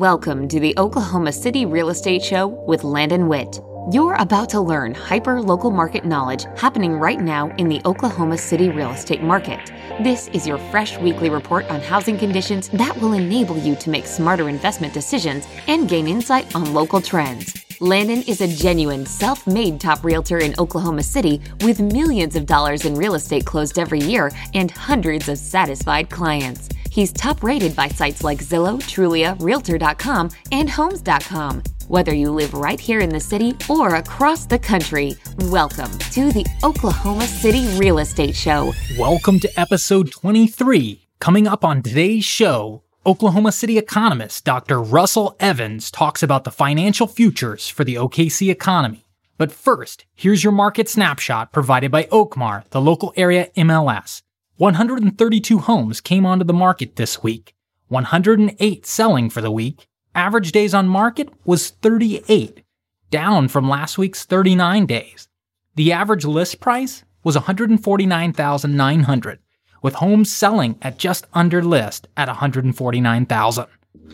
Welcome to the Oklahoma City Real Estate Show with Landon Witt. You're about to learn hyper local market knowledge happening right now in the Oklahoma City real estate market. This is your fresh weekly report on housing conditions that will enable you to make smarter investment decisions and gain insight on local trends. Landon is a genuine, self made top realtor in Oklahoma City with millions of dollars in real estate closed every year and hundreds of satisfied clients. He's top rated by sites like Zillow, Trulia, Realtor.com, and Homes.com. Whether you live right here in the city or across the country, welcome to the Oklahoma City Real Estate Show. Welcome to episode 23. Coming up on today's show, Oklahoma City economist Dr. Russell Evans talks about the financial futures for the OKC economy. But first, here's your market snapshot provided by Oakmar, the local area MLS. 132 homes came onto the market this week, 108 selling for the week. Average days on market was 38, down from last week's 39 days. The average list price was 149,900, with homes selling at just under list at 149,000.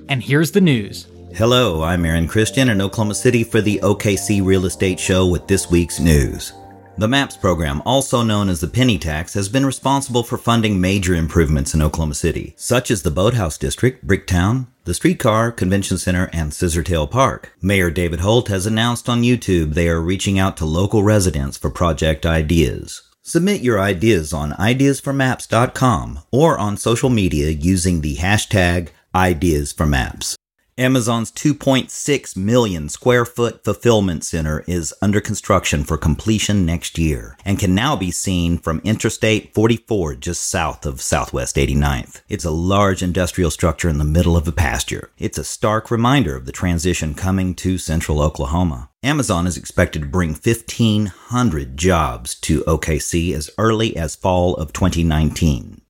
And here's the news. Hello, I'm Aaron Christian in Oklahoma City for the OKC Real Estate Show with this week's news. The MAPS program, also known as the penny tax, has been responsible for funding major improvements in Oklahoma City, such as the Boathouse District, Bricktown, the Streetcar, Convention Center, and Scissortail Park. Mayor David Holt has announced on YouTube they are reaching out to local residents for project ideas. Submit your ideas on ideasformaps.com or on social media using the hashtag ideasformaps. Amazon's 2.6 million square foot fulfillment center is under construction for completion next year and can now be seen from Interstate 44 just south of Southwest 89th. It's a large industrial structure in the middle of a pasture. It's a stark reminder of the transition coming to central Oklahoma. Amazon is expected to bring 1,500 jobs to OKC as early as fall of 2019.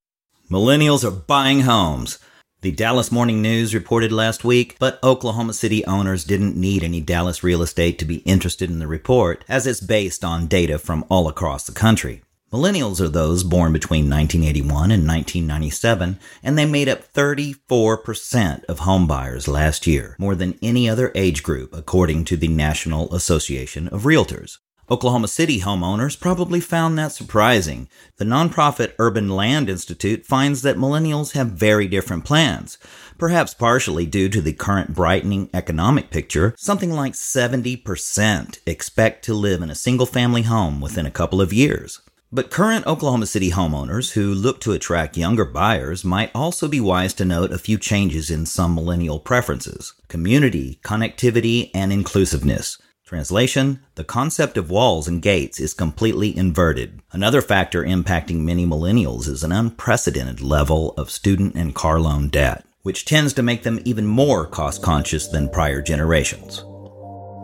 Millennials are buying homes. The Dallas Morning News reported last week, but Oklahoma City owners didn't need any Dallas real estate to be interested in the report, as it's based on data from all across the country. Millennials are those born between 1981 and 1997, and they made up 34% of homebuyers last year, more than any other age group, according to the National Association of Realtors. Oklahoma City homeowners probably found that surprising. The nonprofit Urban Land Institute finds that millennials have very different plans. Perhaps partially due to the current brightening economic picture, something like 70% expect to live in a single family home within a couple of years. But current Oklahoma City homeowners who look to attract younger buyers might also be wise to note a few changes in some millennial preferences community, connectivity, and inclusiveness. Translation The concept of walls and gates is completely inverted. Another factor impacting many millennials is an unprecedented level of student and car loan debt, which tends to make them even more cost conscious than prior generations.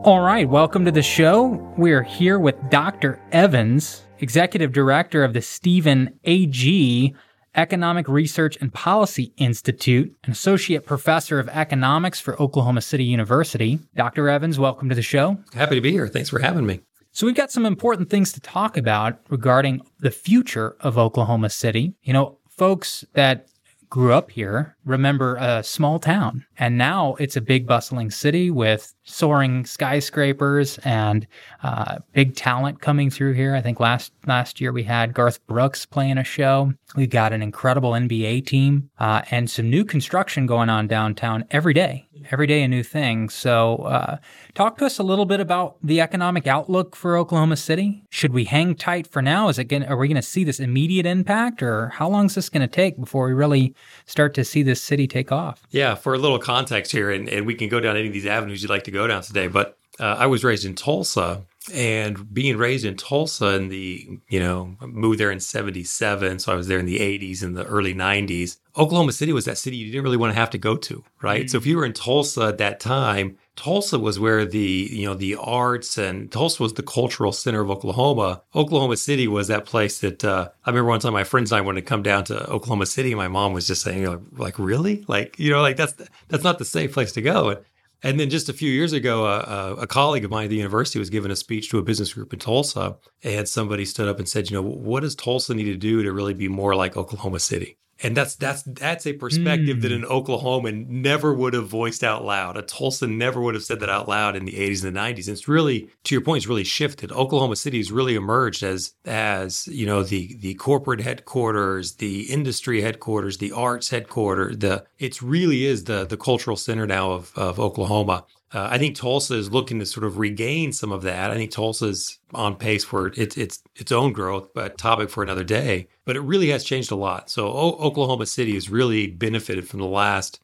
All right, welcome to the show. We're here with Dr. Evans, Executive Director of the Steven Agee Economic Research and Policy Institute, an associate professor of economics for Oklahoma City University. Dr. Evans, welcome to the show. Happy to be here. Thanks for having me. So, we've got some important things to talk about regarding the future of Oklahoma City. You know, folks that grew up here remember a small town, and now it's a big, bustling city with soaring skyscrapers and uh, big talent coming through here. I think last last year we had Garth Brooks playing a show. We've got an incredible NBA team uh, and some new construction going on downtown every day. Every day a new thing. So, uh, talk to us a little bit about the economic outlook for Oklahoma City. Should we hang tight for now? Is it going? Are we going to see this immediate impact, or how long is this going to take before we really start to see this city take off? Yeah, for a little context here, and, and we can go down any of these avenues you'd like to go down today. But uh, I was raised in Tulsa, and being raised in Tulsa in the, you know, moved there in 77. So I was there in the 80s and the early 90s. Oklahoma City was that city you didn't really want to have to go to, right? Mm-hmm. So if you were in Tulsa at that time, Tulsa was where the, you know, the arts and Tulsa was the cultural center of Oklahoma. Oklahoma City was that place that uh, I remember one time my friends and I wanted to come down to Oklahoma City. And my mom was just saying, know, like, really? Like, you know, like that's, that's not the safe place to go. And and then just a few years ago, a colleague of mine at the university was giving a speech to a business group in Tulsa, and somebody stood up and said, "You know, what does Tulsa need to do to really be more like Oklahoma City?" And that's that's that's a perspective Mm. that an Oklahoman never would have voiced out loud. A Tulsa never would have said that out loud in the 80s and the 90s. And it's really, to your point, it's really shifted. Oklahoma City has really emerged as as you know the the corporate headquarters, the industry headquarters, the arts headquarters. The it's really is the the cultural center now of of Oklahoma. Uh, I think Tulsa is looking to sort of regain some of that. I think Tulsa's on pace for its its its own growth, but topic for another day. But it really has changed a lot. So o- Oklahoma City has really benefited from the last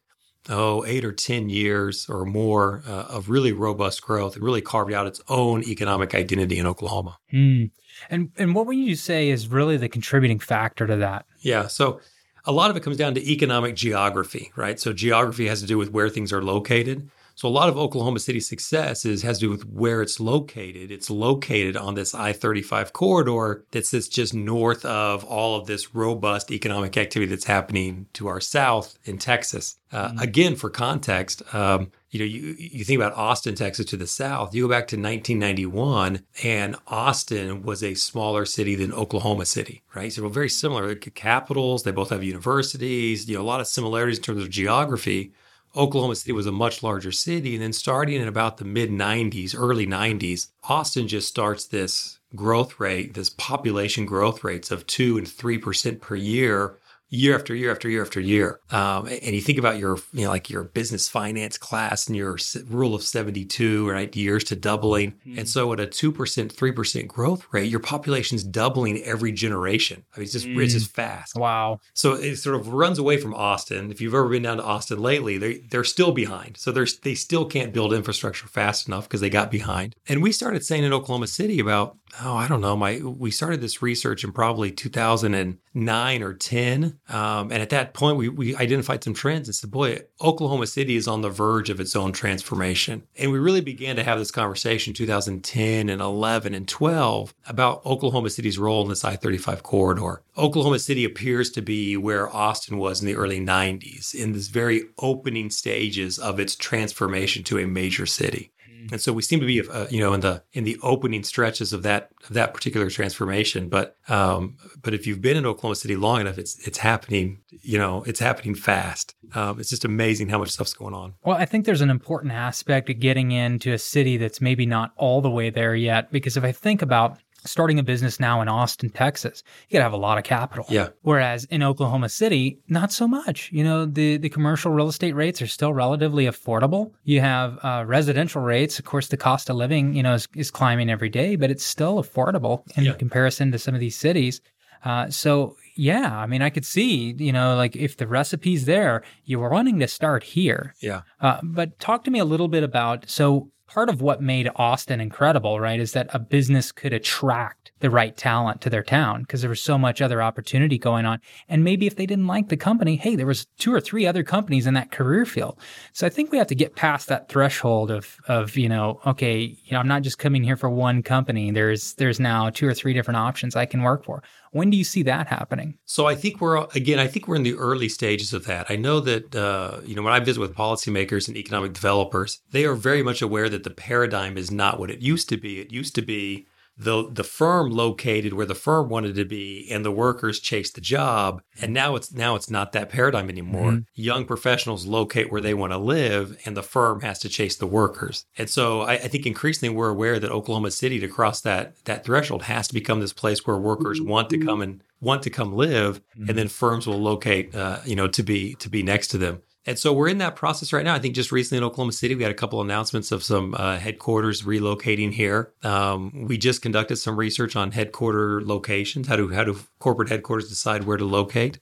oh eight or ten years or more uh, of really robust growth. It really carved out its own economic identity in Oklahoma. Hmm. And and what would you say is really the contributing factor to that? Yeah. So a lot of it comes down to economic geography, right? So geography has to do with where things are located. So a lot of Oklahoma City's success is has to do with where it's located. It's located on this I-35 corridor that sits just north of all of this robust economic activity that's happening to our south in Texas. Uh, Again, for context, um, you know, you, you think about Austin, Texas to the south, you go back to 1991 and Austin was a smaller city than Oklahoma City, right? So very similar capitals. They both have universities, you know, a lot of similarities in terms of geography. Oklahoma City was a much larger city. And then starting in about the mid 90s, early 90s, Austin just starts this growth rate, this population growth rates of 2 and 3% per year year after year after year after year. Um, and you think about your, you know, like your business finance class and your rule of 72, right? Years to doubling. And so at a 2%, 3% growth rate, your population's doubling every generation. I mean, it's just, it's just fast. Wow. So it sort of runs away from Austin. If you've ever been down to Austin lately, they they're still behind. So they're they still can't build infrastructure fast enough because they got behind. And we started saying in Oklahoma City about oh I don't know my we started this research in probably 2009 or 10, um, and at that point we we identified some trends and said boy Oklahoma City is on the verge of its own transformation. And we really began to have this conversation 2010 and 11 and 12 about Oklahoma City's role in this I-35 corridor. Oklahoma City appears to be where Austin was in the early 90s, in this very opening stages of its transformation to a major city. And so we seem to be, uh, you know, in the in the opening stretches of that of that particular transformation. But um, but if you've been in Oklahoma City long enough, it's it's happening. You know, it's happening fast. Um, it's just amazing how much stuff's going on. Well, I think there's an important aspect of getting into a city that's maybe not all the way there yet. Because if I think about starting a business now in Austin, Texas, you got to have a lot of capital. Yeah. Whereas in Oklahoma City, not so much. You know, the, the commercial real estate rates are still relatively affordable. You have uh, residential rates. Of course, the cost of living, you know, is, is climbing every day, but it's still affordable in Yeah. comparison to some of these cities. Uh, so yeah, I mean, I could see, you know, like if the recipe's there, you were wanting to start here. Yeah. Uh, but talk to me a little bit about so part of what made Austin incredible, right, is that a business could attract the right talent to their town because there was so much other opportunity going on. And maybe if they didn't like the company, hey, there was two or three other companies in that career field. So I think we have to get past that threshold of of you know, okay, you know, I'm not just coming here for one company. There's there's now two or three different options I can work for. When do you see that happening? So I think we're again. I think we're in the early stages of that. I know that uh, you know when I visit with policymakers and economic developers, they are very much aware that the paradigm is not what it used to be. It used to be the the firm located where the firm wanted to be, and the workers chased the job. And now it's now it's not that paradigm anymore. Mm-hmm. Young professionals locate where they want to live, and the firm has to chase the workers. And so I, I think increasingly we're aware that Oklahoma City to cross that that threshold has to become this place where workers mm-hmm. want to come and want to come live, and mm-hmm. then firms will locate, uh, you know, to be to be next to them. And so we're in that process right now. I think just recently in Oklahoma City, we had a couple announcements of some uh, headquarters relocating here. Um, we just conducted some research on headquarter locations. How do how do corporate headquarters decide where to locate?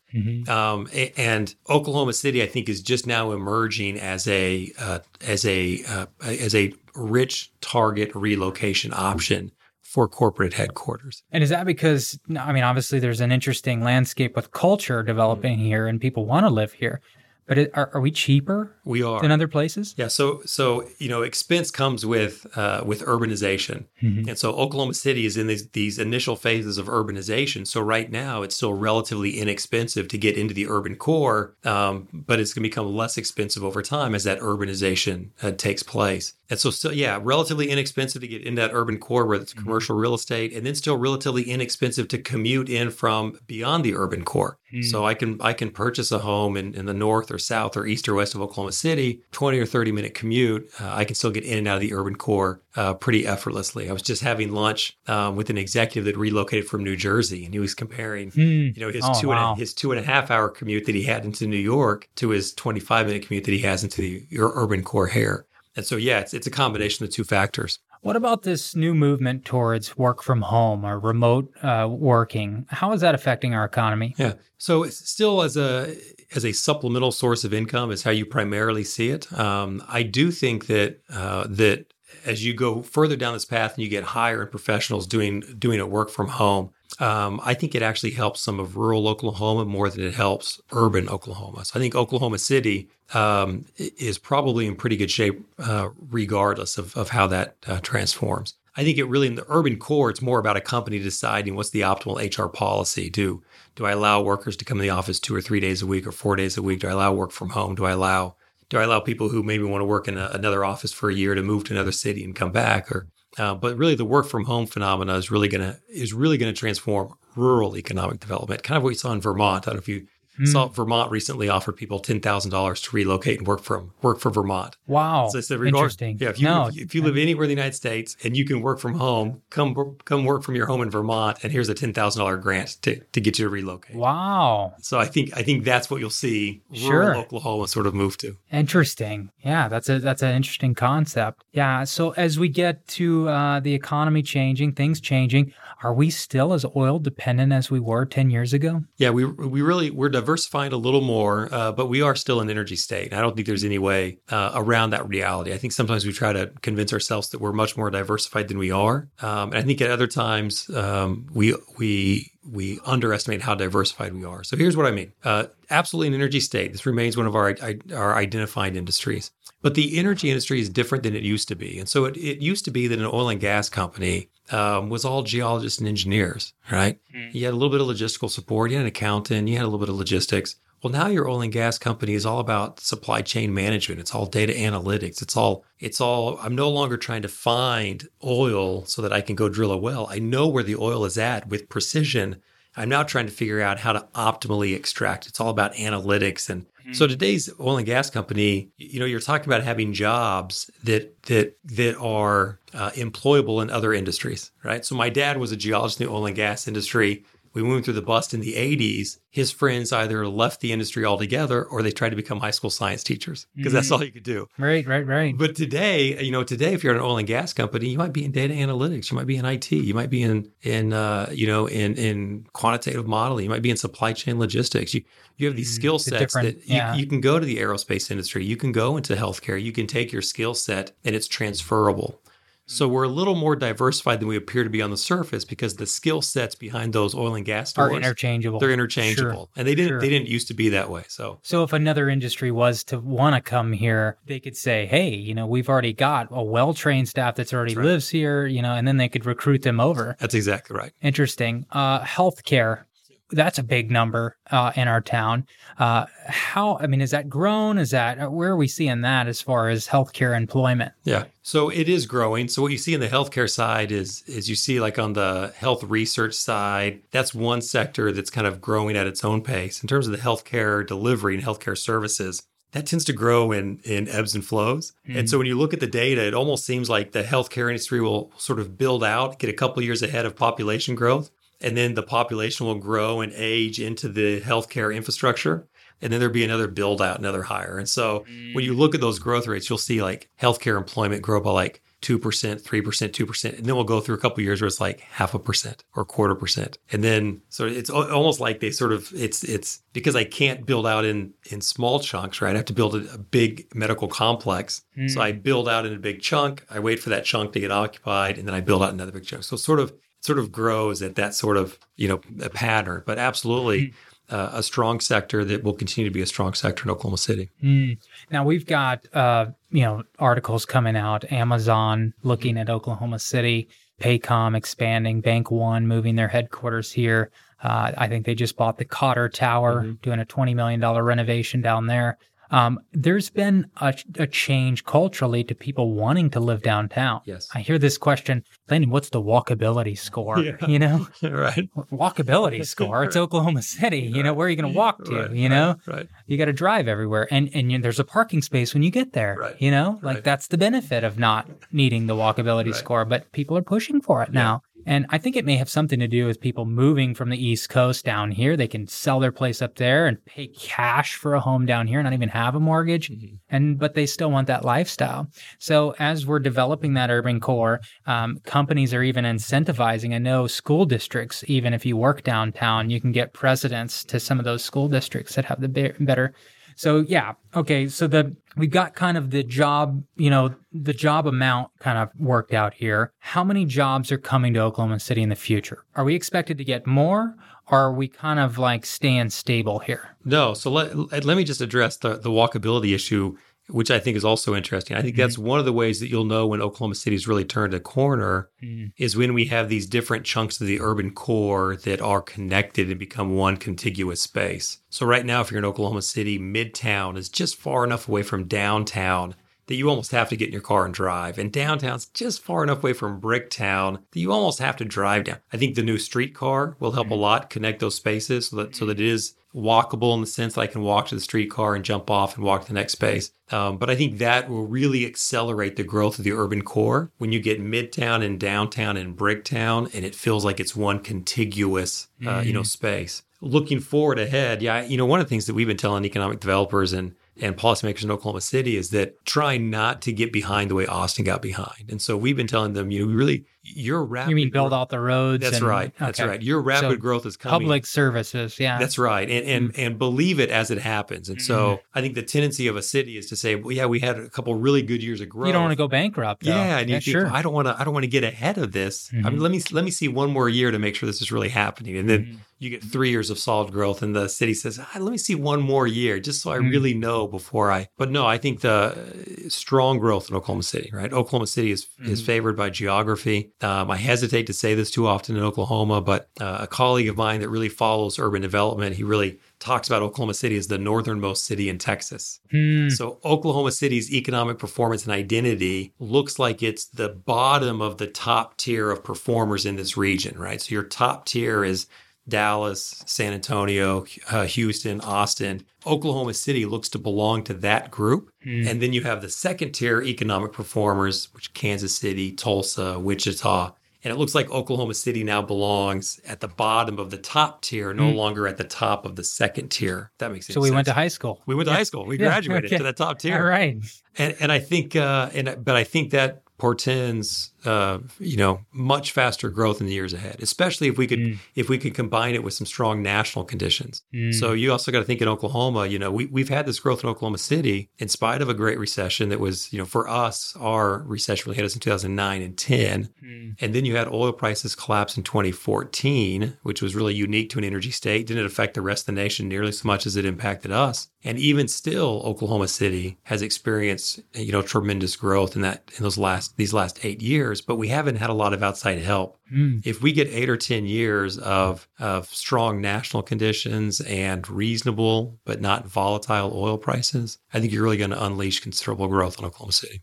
Um, and Oklahoma City, I think, is just now emerging as a uh, as a uh, as a rich target relocation option for corporate headquarters. And is that because, I mean, obviously there's an interesting landscape with culture developing here and people want to live here. But it, are, are we cheaper We are. than other places? Yeah, so so you know, expense comes with uh, with urbanization, and so Oklahoma City is in these these initial phases of urbanization. So right now, it's still relatively inexpensive to get into the urban core, um, but it's going to become less expensive over time as that urbanization uh, takes place. And so, still, yeah, relatively inexpensive to get in that urban core where it's commercial real estate, and then still relatively inexpensive to commute in from beyond the urban core. So I can I can purchase a home in, in the north or south or east or west of Oklahoma City, twenty or thirty minute commute. Uh, I can still get in and out of the urban core uh, pretty effortlessly. I was just having lunch um, with an executive that relocated from New Jersey, and he was comparing you know his Oh, two and a- his two and a half hour commute that he had into New York to his twenty five minute commute that he has into the ur- urban core here. And so yeah, it's it's a combination of the two factors. What about this new movement towards work from home or remote uh, working? How is that affecting our economy? Yeah. So it's still as a as a supplemental source of income is how you primarily see it. Um, I do think that uh, that as you go further down this path and you get higher in professionals doing doing a work from home, um, I think it actually helps some of rural Oklahoma more than it helps urban Oklahoma. So I think Oklahoma City um, is probably in pretty good shape, uh, regardless of, of how that uh, transforms. I think it really in the urban core, it's more about a company deciding what's the optimal HR policy. Do do I allow workers to come to the office two or three days a week or four days a week? Do I allow work from home? Do I allow do I allow people who maybe want to work in a, another office for a year to move to another city and come back? Or uh, but really, the work from home phenomena is really gonna is really gonna transform rural economic development. Kind of what you saw in Vermont. I don't know if you saw Vermont recently offered people ten thousand dollars to relocate and work from work for Vermont. Wow, So it's the regard- interesting. Yeah, if you no, if, if you live anywhere in the United States and you can work from home, come come work from your home in Vermont, and here's a ten thousand dollar grant to to get you to relocate. wow, So I think I think that's what you'll see Sure. rural Oklahoma sort of move to. Interesting. Yeah, that's a that's an interesting concept. Yeah. So as we get to uh, the economy changing, things changing, are we still as oil dependent as we were ten years ago? Yeah, we we really we're diversifying a little more, uh, but we are still an energy state. I don't think there's any way uh, around that reality. I think sometimes we try to convince ourselves that we're much more diversified than we are, um, and I think at other times um, we we we underestimate how diversified we are. So here's what I mean: uh, absolutely an energy state. This remains one of our our identified industries. But the energy industry is different than it used to be. And so it, it used to be that an oil and gas company um, was all geologists and engineers, right? You had a little bit of logistical support, you had an accountant, you had a little bit of logistics. Well, now your oil and gas company is all about supply chain management. It's all data analytics. It's all, it's all, I'm no longer trying to find oil so that I can go drill a well. I know where the oil is at with precision. I'm now trying to figure out how to optimally extract. It's all about analytics. And so today's oil and gas company, you know, you're talking about having jobs that that that are uh, employable in other industries, right? So my dad was a geologist in the oil and gas industry. We went through the bust in the 80s. His friends either left the industry altogether or they tried to become high school science teachers because that's all you could do. Right, right, right. But today, you know, today, if you're an oil and gas company, you might be in data analytics, you might be in IT, you might be in in uh, you know in in quantitative modeling, you might be in supply chain logistics. You you have these skill Mm, It's a sets that you, yeah. you can go to the aerospace industry, you can go into healthcare, you can take your skill set and it's transferable. So we're a little more diversified than we appear to be on the surface because the skill sets behind those oil and gas stores Are interchangeable. they're interchangeable, Sure, and they didn't sure. they didn't used to be that way. So So if another industry was to want to come here, they could say, "Hey, you know, we've already got a well-trained staff that's already That's right. lives here," you know, and then they could recruit them over. that's exactly right. Interesting. Uh, healthcare. That's a big number uh, in our town. Uh, how? I mean, is that grown? Is that uh, where are we seeing that as far as healthcare employment? Yeah. So it is growing. So what you see in the healthcare side is is you see like on the health research side, that's one sector that's kind of growing at its own pace. In terms of the healthcare delivery and healthcare services, that tends to grow in in ebbs and flows. And so when you look at the data, it almost seems like the healthcare industry will sort of build out, get a couple years ahead of population growth, and then the population will grow and age into the healthcare infrastructure. And then there'll be another build out, another hire And so when you look at those growth rates, you'll see like healthcare employment grow by like 2%, 3%, 2%. And then we'll go through a couple years where it's like half a percent or quarter percent. And then so it's almost like they sort of it's it's because I can't build out in in small chunks, right? I have to build a, a big medical complex. So I hmm. build out in a big chunk, I wait for that chunk to get occupied, and then I build out another big chunk. So sort of sort of grows at that sort of, you know, a pattern. But absolutely uh, a strong sector that will continue to be a strong sector in Oklahoma City. Mm. Now we've got uh, you know articles coming out. Amazon looking at Oklahoma City, Paycom expanding, Bank One moving their headquarters here. Uh, I think they just bought the Cotter Tower, mm-hmm. doing a twenty million dollar renovation down there. Um, there's been a, a, change culturally to people wanting to live downtown. Yes. I hear this question, Landon, what's the walkability score? Yeah. You know? right. Walkability score. It's Oklahoma City. You know, where are you going to walk to? Right. You know? Right. You got to drive everywhere. And, and you, there's a parking space when you get there. Right. You know? Like that's the benefit of not needing the walkability score, but people are pushing for it yeah. now. And I think it may have something to do with people moving from the East Coast down here. They can sell their place up there and pay cash for a home down here, not even have a mortgage. Mm-hmm. And but they still want that lifestyle. So as we're developing that urban core, um, companies are even incentivizing. I know school districts, even if you work downtown, you can get presidents to some of those school districts that have the better so yeah, okay. So the we got kind of the job, you know, the job amount kind of worked out here. How many jobs are coming to Oklahoma City in the future? Are we expected to get more? Or are we kind of like staying stable here? No. So let, let me just address the, the walkability issue which I think is also interesting. I think mm-hmm. that's one of the ways that you'll know when Oklahoma City's really turned a corner mm-hmm. is when we have these different chunks of the urban core that are connected and become one contiguous space. So right now, if you're in Oklahoma City, Midtown is just far enough away from downtown that you almost have to get in your car and drive. And downtown's just far enough away from Bricktown that you almost have to drive down. I think the new streetcar will help a mm-hmm. lot connect those spaces so that so that it is walkable in the sense that I can walk to the streetcar and jump off and walk to the next space. Um, but I think that will really accelerate the growth of the urban core when you get Midtown and downtown and Bricktown, and it feels like it's one contiguous, uh, mm-hmm. you know, mm-hmm. space. Looking forward ahead, yeah, you know, one of the things that we've been telling economic developers and and policymakers in Oklahoma City is that try not to get behind the way Austin got behind. And so we've been telling them, you know, we really your rapid You mean build growth, out the roads? That's and, right. That's okay. right. Your rapid so growth is coming. Public services, yeah. That's right. And and mm and believe it as it happens. And mm so I think the tendency of a city is to say, well, yeah, we had a couple really good years of growth. You don't want to go bankrupt. Though. Yeah, and yeah, you think, sure. well, I don't want to I don't want to get ahead of this. Mm-hmm. I mean, let me let me see one more year to make sure this is really happening. And then mm-hmm. you get 3 years of solid growth and the city says, ah, let me see one more year just so I mm really know before I But no, I think the strong growth in Oklahoma City, right? Oklahoma City is is mm-hmm. favored by geography. Um, I hesitate to say this too often in Oklahoma, but uh, a colleague of mine that really follows urban development, he really talks about Oklahoma City as the northernmost city in Texas. Hmm. So Oklahoma City's economic performance and identity looks like it's the bottom of the top tier of performers in this region, right? So your top tier is Dallas, San Antonio, uh, Houston, Austin. Oklahoma City looks to belong to that group. Mm. And then you have the second tier economic performers, which Kansas City, Tulsa, Wichita, and it looks like Oklahoma City now belongs at the bottom of the top tier, no mm. longer at the top of the second tier. That makes sense. So we went to high school. We went to yeah. high school. We graduated okay. to the top tier. All right. And and I think uh, and but I think that portends uh, you know much faster growth in the years ahead especially if we could mm. if we could combine it with some strong national conditions mm. so you also got to think in oklahoma you know we, we've had this growth in oklahoma city in spite of a great recession that was you know for us our recession really hit us in 2009 and 10 mm. and then you had oil prices collapse in 2014 which was really unique to an energy state didn't affect the rest of the nation nearly so much as it impacted us and even still oklahoma city has experienced you know tremendous growth in that in those last these last eight years, but we haven't had a lot of outside help. Mm. If we get eight or 10 years of, of strong national conditions and reasonable but not volatile oil prices, I think you're really going to unleash considerable growth in Oklahoma City.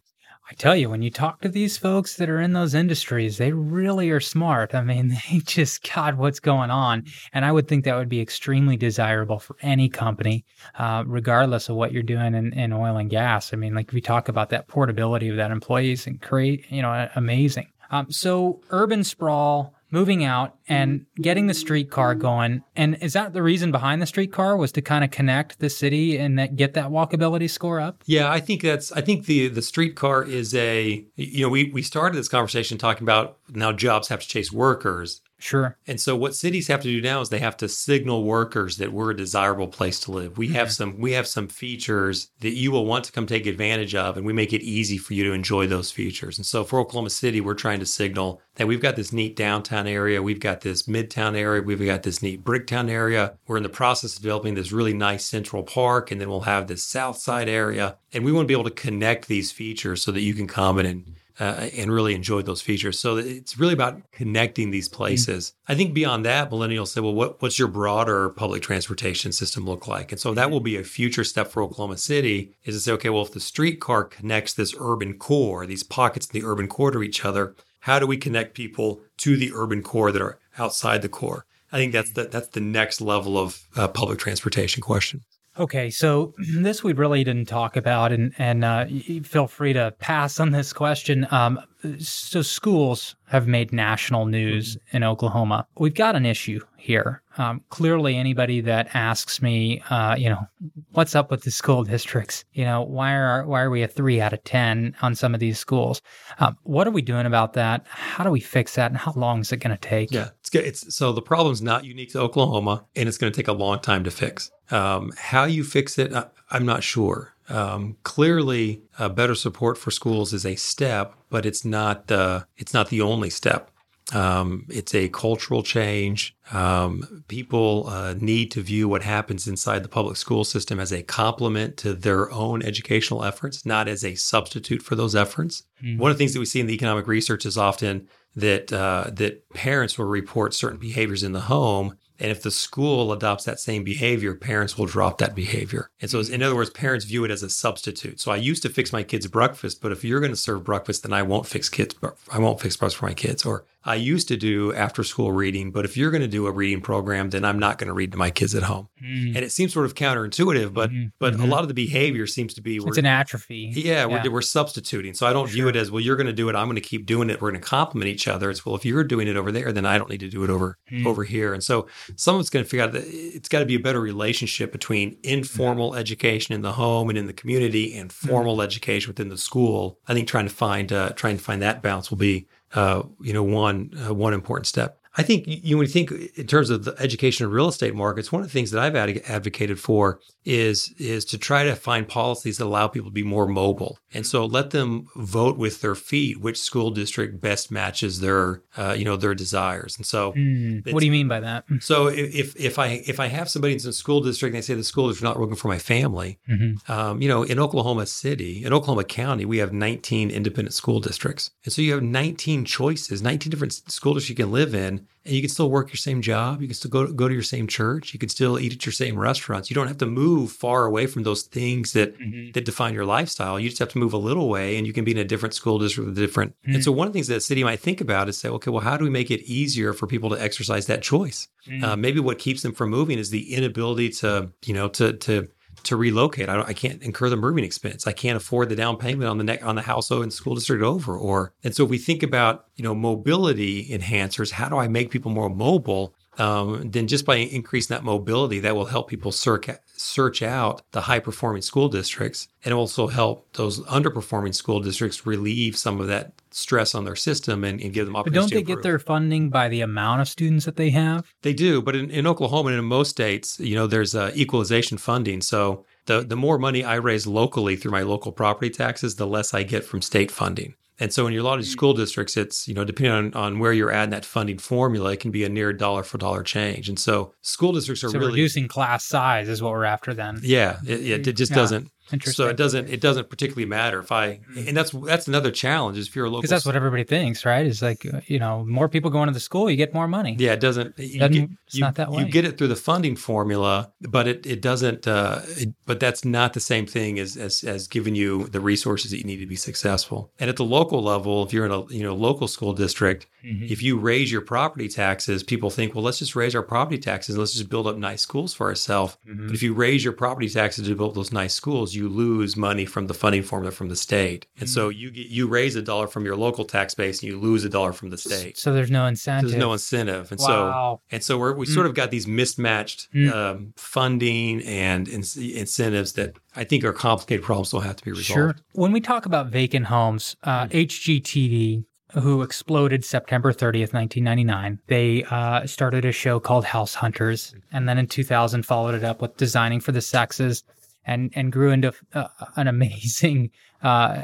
I tell you, when you talk to these folks that are in those industries, they really are smart. I mean, they just got what's going on. And I would think that would be extremely desirable for any company, uh, regardless of what you're doing in, in oil and gas. I mean, like we talk about that portability of that employees and create, you know, amazing. Um, so urban sprawl, moving out and getting the streetcar going. And is that the reason behind the streetcar was to kind of connect the city and that, get that walkability score up? Yeah, I think that's I think the the streetcar is a you know, we we started this conversation talking about now jobs have to chase workers. Sure. And so what cities have to do now is they have to signal workers that we're a desirable place to live. We have mm-hmm. some we have some features that you will want to come take advantage of and we make it easy for you to enjoy those features. And so for Oklahoma City, we're trying to signal that we've got this neat downtown area, we've got this midtown area, we've got this neat bricktown area. We're in the process of developing this really nice central park and then we'll have this south side area and we want to be able to connect these features so that you can come in and uh, and really enjoyed those features. So it's really about connecting these places. Mm-hmm. I think beyond that, millennials say, well, what, what's your broader public transportation system look like? And so that will be a future step for Oklahoma City is to say, okay, well, if the streetcar connects this urban core, these pockets in the urban core to each other, how do we connect people to the urban core that are outside the core? I think that's the, that's the next level of uh, public transportation question. Okay, so this we really didn't talk about, and and uh, feel free to pass on this question. Um, so schools have made national news mm-hmm. in Oklahoma. We've got an issue here. Um, clearly, anybody that asks me, uh, you know, what's up with the school districts? You know, why are why are we a three out of ten on some of these schools? Um, what are we doing about that? How do we fix that? And how long is it going to take? Yeah, it's good. It's so the problem's not unique to Oklahoma, and it's going to take a long time to fix. Um, how you fix it, I, I'm not sure. Um, clearly, uh, better support for schools is a step, but it's not the it's not the only step. Um, it's a cultural change. Um, people uh, need to view what happens inside the public school system as a complement to their own educational efforts, not as a substitute for those efforts. Mm-hmm. One of the things that we see in the economic research is often that uh, that parents will report certain behaviors in the home and if the school adopts that same behavior, parents will drop that behavior. And so, in other words, parents view it as a substitute. So I used to fix my kids' breakfast, but if you're going to serve breakfast, then I won't fix kids. I won't fix breakfast for my kids. Or I used to do after school reading, but if you're going to do a reading program, then I'm not going to read to my kids at home. Mm. And it seems sort of counterintuitive, but mm-hmm. but mm-hmm. a lot of the behavior seems to be it's an atrophy. Yeah, yeah. We're, we're substituting. So I don't view it as well. You're going to do it. I'm going to keep doing it. We're going to complement each other. It's well, if you're doing it over there, then I don't need to do it over mm. over here. And so someone's going to figure out that it's got to be a better relationship between informal mm. education in the home and in the community and mm. formal education within the school. I think trying to find uh, trying to find that balance will be uh, you know, one uh, one important step. I think you when you think in terms of the education and real estate markets, one of the things that I've ad- advocated for is is to try to find policies that allow people to be more mobile, and so let them vote with their feet which school district best matches their uh, you know their desires. And so, mm, what do you mean by that? So if if I if I have somebody in a school district and they say the school is not working for my family, mm-hmm. um, you know, in Oklahoma City, in Oklahoma County, we have 19 independent school districts, and so you have 19 choices, 19 different school districts you can live in and you can still work your same job. You can still go to, go to your same church. You can still eat at your same restaurants. You don't have to move far away from those things that mm-hmm. that define your lifestyle. You just have to move a little way, and you can be in a different school district with a different. Mm-hmm. And so, one of the things that a city might think about is say, okay, well, how do we make it easier for people to exercise that choice? Mm-hmm. Uh, maybe what keeps them from moving is the inability to, you know, to to to relocate. I, I can't incur the moving expense. I can't afford the down payment on the ne- on the house in school district over. Or and so if we think about you know mobility enhancers, how do I make people more mobile? Um, then just by increasing that mobility, that will help people search search out the high performing school districts, and also help those underperforming school districts relieve some of that stress on their system and, and give them opportunities. But don't they get their funding by the amount of students that they have? They do, but in, in Oklahoma and in most states, you know, there's uh, equalization funding. So the the more money I raise locally through my local property taxes, the less I get from state funding. And so in your lot of school districts, it's, you know, depending on, on where you're at in that funding formula, it can be a near dollar for dollar change. And so school districts are so really reducing class size is what we're after then. Yeah. It, it just yeah. doesn't so it doesn't it doesn't particularly matter if I mm-hmm. and that's that's another challenge is if you're a local because that's what everybody thinks, right? Is like uh, you know more people going to the school, you get more money. Yeah, it doesn't. You doesn't get, it's you, not that way. You get it through the funding formula, but it it doesn't. Uh, it, but that's not the same thing as, as as giving you the resources that you need to be successful. And at the local level, if you're in a you know local school district, mm-hmm. if you raise your property taxes, people think, well, let's just raise our property taxes. Let's just build up nice schools for ourselves. Mm-hmm. But if you raise your property taxes to build those nice schools, you lose money from the funding formula from the state. And mm-hmm. so mm. you get, you raise a dollar from your local tax base and you lose a dollar from the state. So there's no incentive. So there's no incentive. And wow. so and so we're, we mm. sort of got these mismatched mm. um, funding and in, incentives that I think are complicated problems will have to be resolved. Sure. When we talk about vacant homes, uh, HGTV who exploded September 30th, 1999. They uh, started a show called House Hunters, and then in 2000 followed it up with Designing for the Sexes, and and grew into uh, an amazing uh,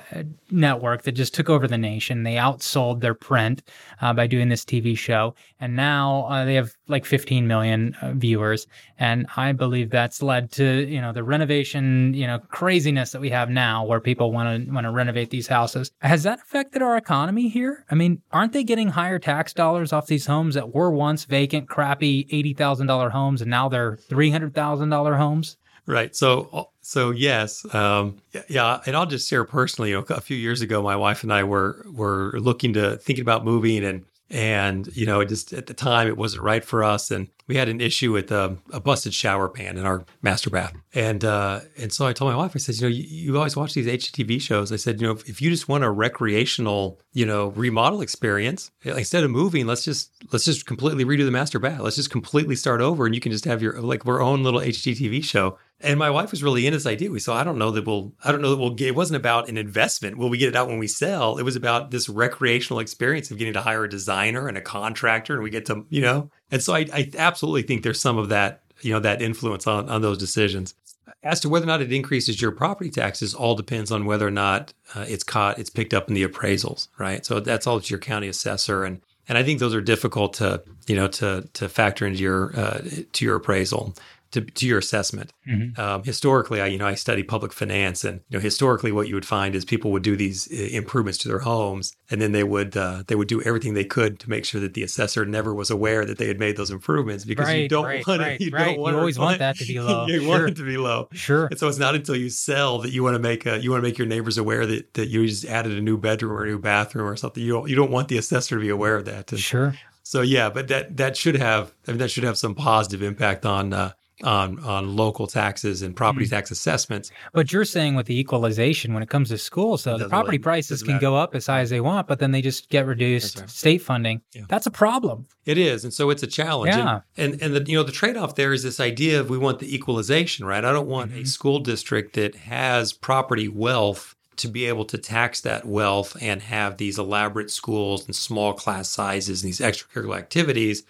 network that just took over the nation. They outsold their print uh, by doing this TV show, and now uh, they have like 15 million uh, viewers. And I believe that's led to you know the renovation you know craziness that we have now, where people want to want to renovate these houses. Has that affected our economy here? I mean, aren't they getting higher tax dollars off these homes that were once vacant, crappy eighty thousand dollar homes, and now they're three hundred thousand dollar homes? Right. So, so yes, um, yeah, and I'll just share personally. You know, a few years ago, my wife and I were were looking to thinking about moving, and and you know, just at the time, it wasn't right for us, and we had an issue with a, a busted shower pan in our master bath, and uh, and so I told my wife, I said, you know, you, you always watch these HGTV shows. I said, you know, if, if you just want a recreational, you know, remodel experience, instead of moving, let's just let's just completely redo the master bath. Let's just completely start over, and you can just have your like our own little HGTV show. And my wife was really in this idea. We saw, I don't know that we'll, I don't know that we'll get, it wasn't about an investment. Will we get it out when we sell? It was about this recreational experience of getting to hire a designer and a contractor and we get to, you know, and so I, I absolutely think there's some of that, you know, that influence on, on those decisions. As to whether or not it increases your property taxes, all depends on whether or not uh, it's caught, it's picked up in the appraisals, right? So that's all to your county assessor, and and I think those are difficult to you know to to factor into your uh, to your appraisal to, to your assessment. Mm-hmm. Um, historically, I you know I study public finance, and you know historically, what you would find is people would do these uh, improvements to their homes, and then they would uh, they would do everything they could to make sure that the assessor never was aware that they had made those improvements because right, you don't right, want right, it. You don't want you always want that to be low. you sure. want it to be low. Sure. And so it's not until you sell that you want to make a, you want to make your neighbors aware that that you just added a new bedroom or a new bathroom or something. You don't you don't want the assessor to be aware of that. And sure. So yeah, but that that should have I mean that should have some positive impact on uh, on on local taxes and property mm. tax assessments. But you're saying with the equalization when it comes to schools, so the property prices can matter. go up as high as they want, but then they just get reduced right. state funding. Yeah. That's a problem. It is, and so it's a challenge. Yeah. And and, and the you know the trade off there is this idea of we want the equalization, right? I don't want mm-hmm. a school district that has property wealth to be able to tax that wealth and have these elaborate schools and small class sizes and these extracurricular activities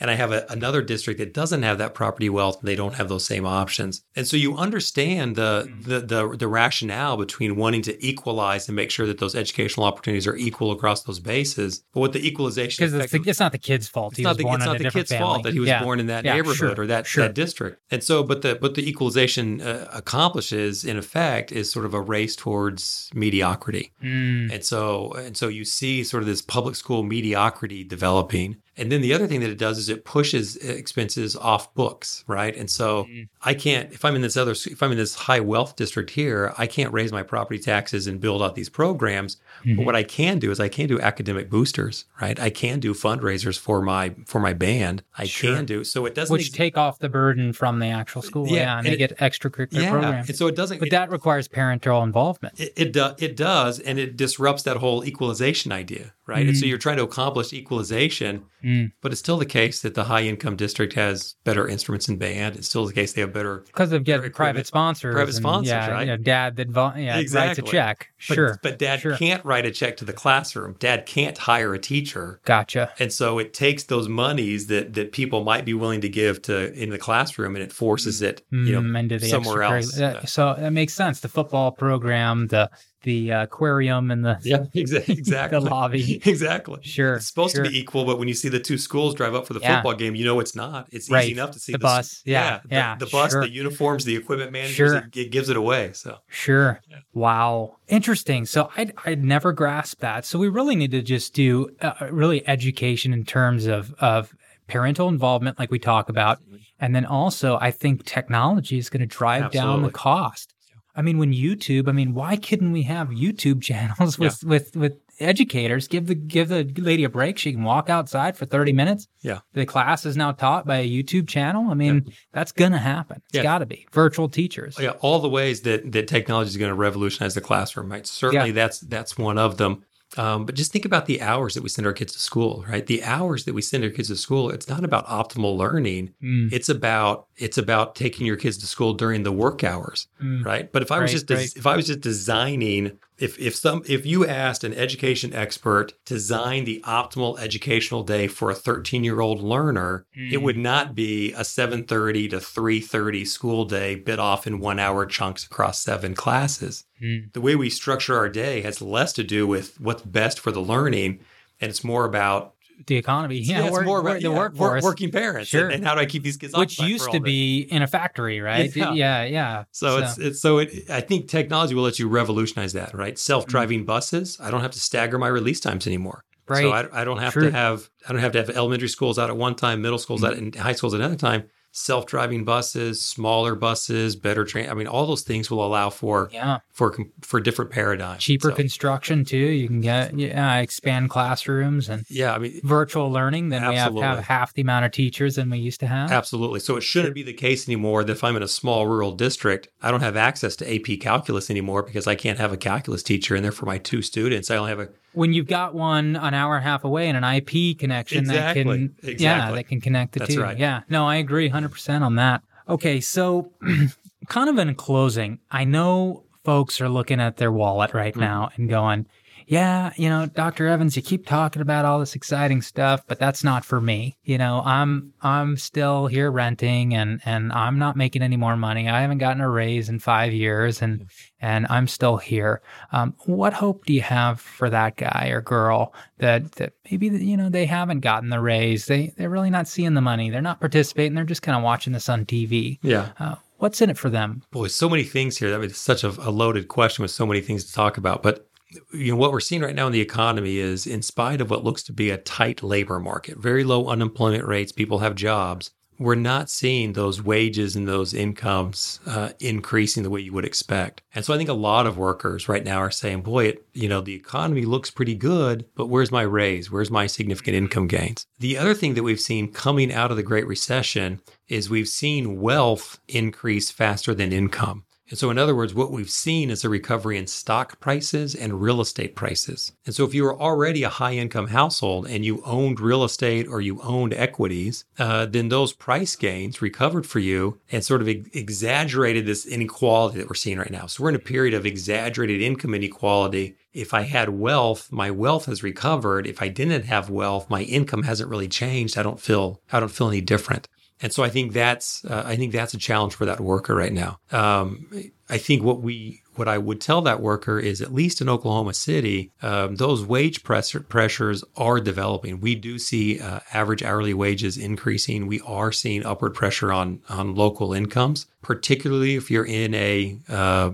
and I have a, another district that doesn't have that property wealth, they don't have those same options. And so you understand the, mm-hmm. the the the, rationale between wanting to equalize and make sure that those educational opportunities are equal across those bases. But what the equalization because it's, it's, not the kid's fault. He it's not the, it's not the kid's family. fault that he was yeah. born in that yeah, neighborhood sure, or that, sure. that district. And so, but the but the equalization uh, accomplishes in effect is sort of a race towards mediocrity. Mm. And so and so you see sort of this public school mediocrity developing. And then the other thing that it does is it pushes expenses off books, right? And so mm-hmm. I can't if I'm in this other if I'm in this high wealth district here, I can't raise my property taxes and build out these programs. Mm-hmm. But what I can do is I can do academic boosters, right? I can do fundraisers for my for my band. I sure. can do so it doesn't which ex- take off the burden from the actual school, yeah, yeah and, and they it, get extracurricular yeah, programs. And so it doesn't, but it, that requires parental involvement. It it, do, it does, and it disrupts that whole equalization idea, right? Mm-hmm. And so mm. you're trying to accomplish equalization, mm. but it's still the case that the high income district has better instruments in band. It's still the case they have better because of getting private sponsors, private sponsors, yeah, right? You know, dad that yeah, exactly. writes a check, sure, but dad sure. can't write a check to the classroom. Dad can't hire a teacher. Gotcha. And so it takes those monies that that people might be willing to give to in the classroom, and it forces it, you know, mm, somewhere else. So that makes sense. The football program, the the uh, aquarium and the yeah exactly the lobby exactly sure it's supposed sure. to be equal but when you see the two schools drive up for the yeah. football game you know it's not it's right. easy enough to see the, the bus yeah yeah, yeah the, the bus sure. the uniforms the equipment managers sure. it, it, gives it away so sure yeah. wow interesting so I'd, I'd never grasped that so we really need to just do uh, really education in terms of of parental involvement like we talk about and then also i think technology is going to drive Absolutely. down the cost I mean, when YouTube, I mean, why couldn't we have YouTube channels with, yeah. with, with educators? Give the, give the lady a break. She can walk outside for 30 minutes. Yeah. The class is now taught by a YouTube channel. I mean, yeah. that's going to happen. It's yeah. got to be virtual teachers. Yeah. All the ways that, that technology is going to revolutionize the classroom, right? Certainly that's, that's one of them. Um, but just think about the hours that we send our kids to school, right? The hours that we send our kids to school, it's not about optimal learning. Mm. It's about it's about taking your kids to school during the work hours, mm. right? But if I was right, just right. if I was just designing if if some if you asked an education expert to design the optimal educational day for a 13 year old learner, Mm. it would not be a 7:30 to 3:30 school day bit off in one hour chunks across seven classes. Mm. The way we structure our day has less to do with what's best for the learning, and it's more about the economy. Yeah, it's work- more about the yeah, workforce, work- working parents, Sure. and, and how do I keep these kids which used to be in a factory, right? Yeah. yeah, yeah. So, it's it's so it, I think technology will let you revolutionize that, right? Self driving mm. buses. I don't have to stagger my release times anymore. Right. So I, I don't have True. to have I don't have to have elementary schools out at one time, middle schools mm. out, and high schools at another time. Self driving buses, smaller buses, better train. I mean, all those things will allow for yeah. for for different paradigms. Cheaper So, construction too. You can get yeah, expand classrooms and yeah, I mean, virtual learning. Then we have have half the amount of teachers than we used to have. Absolutely. So it shouldn't be the case anymore that if I'm in a small rural district, I don't have access to AP calculus anymore because I can't have a calculus teacher in there for my two students. I only have a When you've got one an hour and a half away and an IP connection Exactly. that can yeah that can connect the That's two. right. Yeah. No, I agree 100% on that. Okay, so kind of in closing, I know folks are looking at their wallet right Mm-hmm. now and going, yeah, you know, Dr. Evans, you keep talking about all this exciting stuff, but that's not for me. You know, I'm I'm still here renting and and I'm not making any more money. I haven't gotten a raise in 5 years and and I'm still here. Um, what hope do you have for that guy or girl that that maybe you know they haven't gotten the raise? They they're really not seeing the money. They're not participating. They're just kind of watching this on TV. yeah. Uh, what's in it for them? Boy, so many things here. That was such a, a loaded question with so many things to talk about. But you know what we're seeing right now in the economy is, in spite of what looks to be a tight labor market, very low unemployment rates, people have jobs. We're not seeing those wages and those incomes uh, increasing the way you would expect. And so I think a lot of workers right now are saying, boy, it, you know, the economy looks pretty good, but where's my raise? Where's my significant income gains? The other thing that we've seen coming out of the Great Recession is we've seen wealth increase faster than income. And so, in other words, what we've seen is a recovery in stock prices and real estate prices. And so, if you were already a high income household and you owned real estate or you owned equities, uh, then those price gains recovered for you and sort of ex- exaggerated this inequality that we're seeing right now. So, we're in a period of exaggerated income inequality. If I had wealth, my wealth has recovered. If I didn't have wealth, my income hasn't really changed. I don't feel I don't feel any different. And so I think that's uh, I think that's a challenge for that worker right now. Um, I think what we what I would tell that worker is at least in Oklahoma City, um, those wage pressure, pressures are developing. We do see uh, average hourly wages increasing. We are seeing upward pressure on on local incomes, particularly if you're in a uh,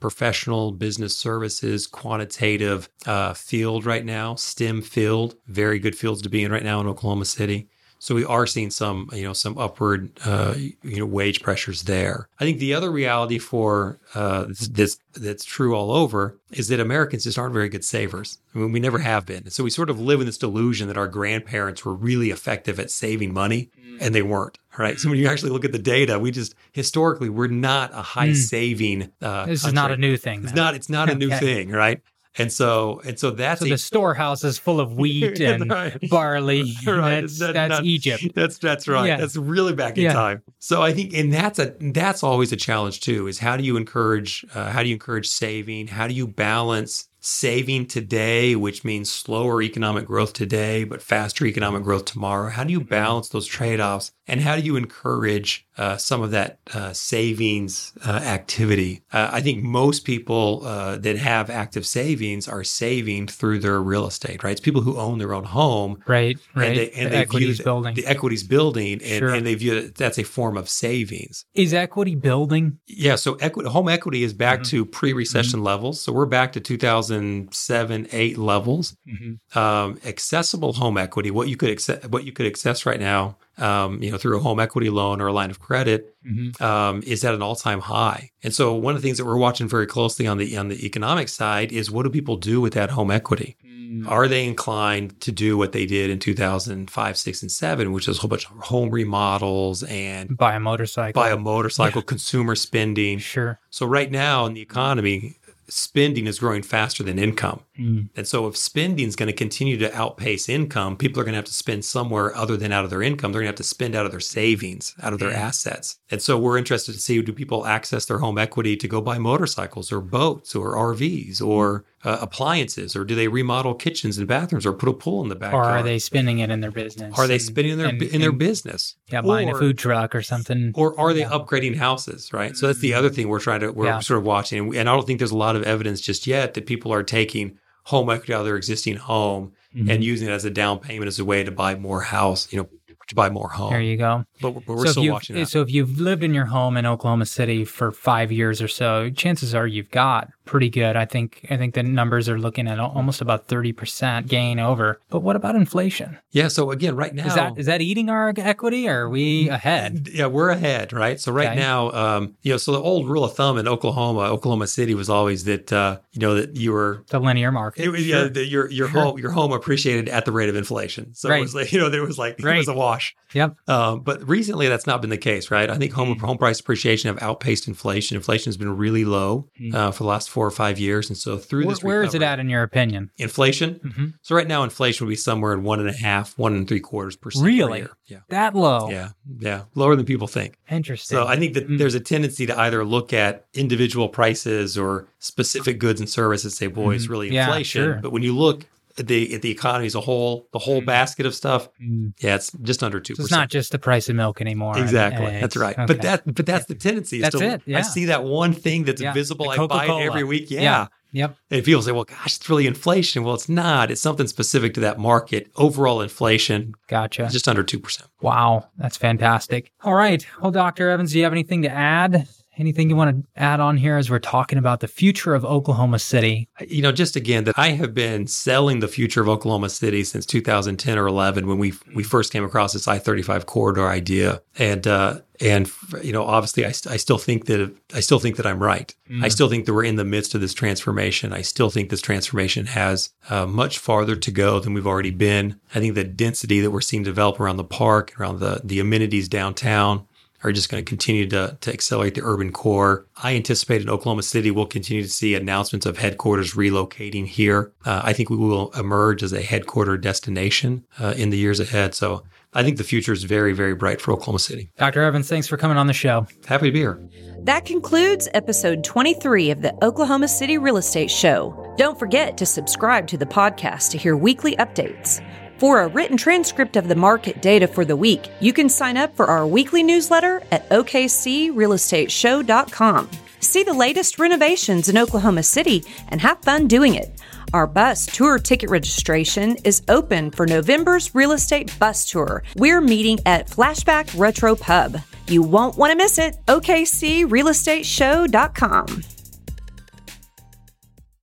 professional business services quantitative uh, field right now, STEM field, very good fields to be in right now in Oklahoma City. So we are seeing some, you know, some upward, uh, you know, wage pressures there. I think the other reality for uh, this, this that's true all over is that Americans just aren't very good savers. I mean, we never have been. So we sort of live in this delusion that our grandparents were really effective at saving money, and they weren't. Right. So when you actually look at the data, we just historically we're not a high saving. Uh, This is not a new thing. It's then. not. It's not a new Okay. thing, right? And so, and so that's So a the storehouse is full of wheat and Right. barley. Right. That's, That- that's Egypt. That's that's right. Yeah. That's really back in Yeah. time. So I think, and that's a that's always a challenge too. Is how do you encourage uh, how do you encourage saving? How do you balance saving today, which means slower economic growth today, but faster economic growth tomorrow? How do you balance those trade offs? And how do you encourage uh, some of that uh, savings uh, activity? Uh, I think most people uh, that have active savings are saving through their real estate, right? It's people who own their own home Right. Right. and they, and the they equities view building. the equities building, and, Sure. and they view that that's a form of savings. is equity building? Yeah, so equity, home equity is back Mm-hmm. to pre-recession levels. So we're back to 2007, eight levels. Mm-hmm. Um, accessible home equity, what you could what you could access right now, um, you know, through a home equity loan or a line of credit, Mm-hmm. um, is at an all-time high. And so one of the things that we're watching very closely on the on the economic side is what do people do with that home equity? Mm. Are they inclined to do what they did in 2005, 6, and 7, which is a whole bunch of home remodels and Buy a motorcycle. buy a motorcycle, consumer spending? Sure. So right now in the economy, spending is growing faster than income. Mm. And so if spending is going to continue to outpace income, people are going to have to spend somewhere other than out of their income. They're going to have to spend out of their savings, out of their Yeah. assets. And so we're interested to see do people access their home equity to go buy motorcycles or boats or RVs or uh, appliances or do they remodel kitchens and bathrooms or put a pool in the back? Or are they spending it in their business? Are they spending in their and- in their and- business? Yeah, buying a food truck or something. or are they Yeah. Upgrading houses right so that's the other thing we're trying to we're Yeah. sort of watching and i don't think there's a lot of evidence just yet that people are taking home equity out of their existing home Mhm. and using it as a down payment as a way to buy more house you know to buy more home There you go. but we're, we're so still watching that So if you've lived in your home in Oklahoma City for five years or so, chances are you've got pretty good. I think I think the numbers are looking at almost about thirty percent gain over. But what about inflation? yeah so again right now Is that is that eating our equity? Or are we ahead? yeah, we're ahead, right? So right Okay. now, um, you know, so the old rule of thumb in Oklahoma, Oklahoma City was always that, uh, you know, that you were The linear market. It was, Sure. yeah, your your Sure. home your home appreciated at the rate of inflation. So Right. it was like you know there was like it was a wash. Yep. Um, but recently that's not been the case, right? I think home Mm. home price appreciation have outpaced inflation. Inflation has been really low Mm. uh, for the last four or five years, and so through Where, this, where is it at in your opinion? Inflation. Mhm. So right now, inflation would be somewhere in one and a half, one and three quarters percent. per Really? year. Yeah. That low? Yeah. Yeah. Lower than people think. Interesting. So I think that Mm. there's a tendency to either look at individual prices or specific goods and services, say, boy, it's Mhm. really Yeah, inflation. sure. But when you look the the economy as a whole, the whole Mm. basket of stuff, Mm. yeah, it's just under two So it's not just the price of milk anymore. Exactly. That's right. Okay. But that but that's the tendency. That's to- it, yeah. I see that one thing that's Yeah. visible. I buy it every week. Yeah. Yeah. Yep. And people say, well, gosh, it's really inflation. Well, it's not. It's something specific to that market. Overall inflation, Gotcha. just under 2%. Wow, that's fantastic. All right. Well, Dr. Evans, do you have anything to add? Anything you want to add on here as we're talking about the future of Oklahoma City? You know, just again, that I have been selling the future of Oklahoma City since 2010 or 11 when we we first came across this I-35 corridor idea. And, uh, and you know, obviously, I, st- I still think that I still think that I'm right. I still think that we're in the midst of this transformation. I still think this transformation has uh, much farther to go than we've already been. I think the density that we're seeing develop around the park, around the the amenities downtown, are just going to continue to, to accelerate the urban core. I anticipate in Oklahoma City we'll continue to see announcements of headquarters relocating here. Uh, I think we will emerge as a headquarter destination uh, in the years ahead. So I think the future is very, very bright for Oklahoma City. Dr. Evans, thanks for coming on the show. Happy to be here. That concludes episode 23 of the Oklahoma City Real Estate Show. Don't forget to subscribe to the podcast to hear weekly updates. For a written transcript of the market data for the week, you can sign up for our weekly newsletter at okcrealestateshow.com. See the latest renovations in Oklahoma City and have fun doing it. Our bus tour ticket registration is open for November's real estate bus tour. We're meeting at Flashback Retro Pub. You won't want to miss it. OKCRealEstateShow.com.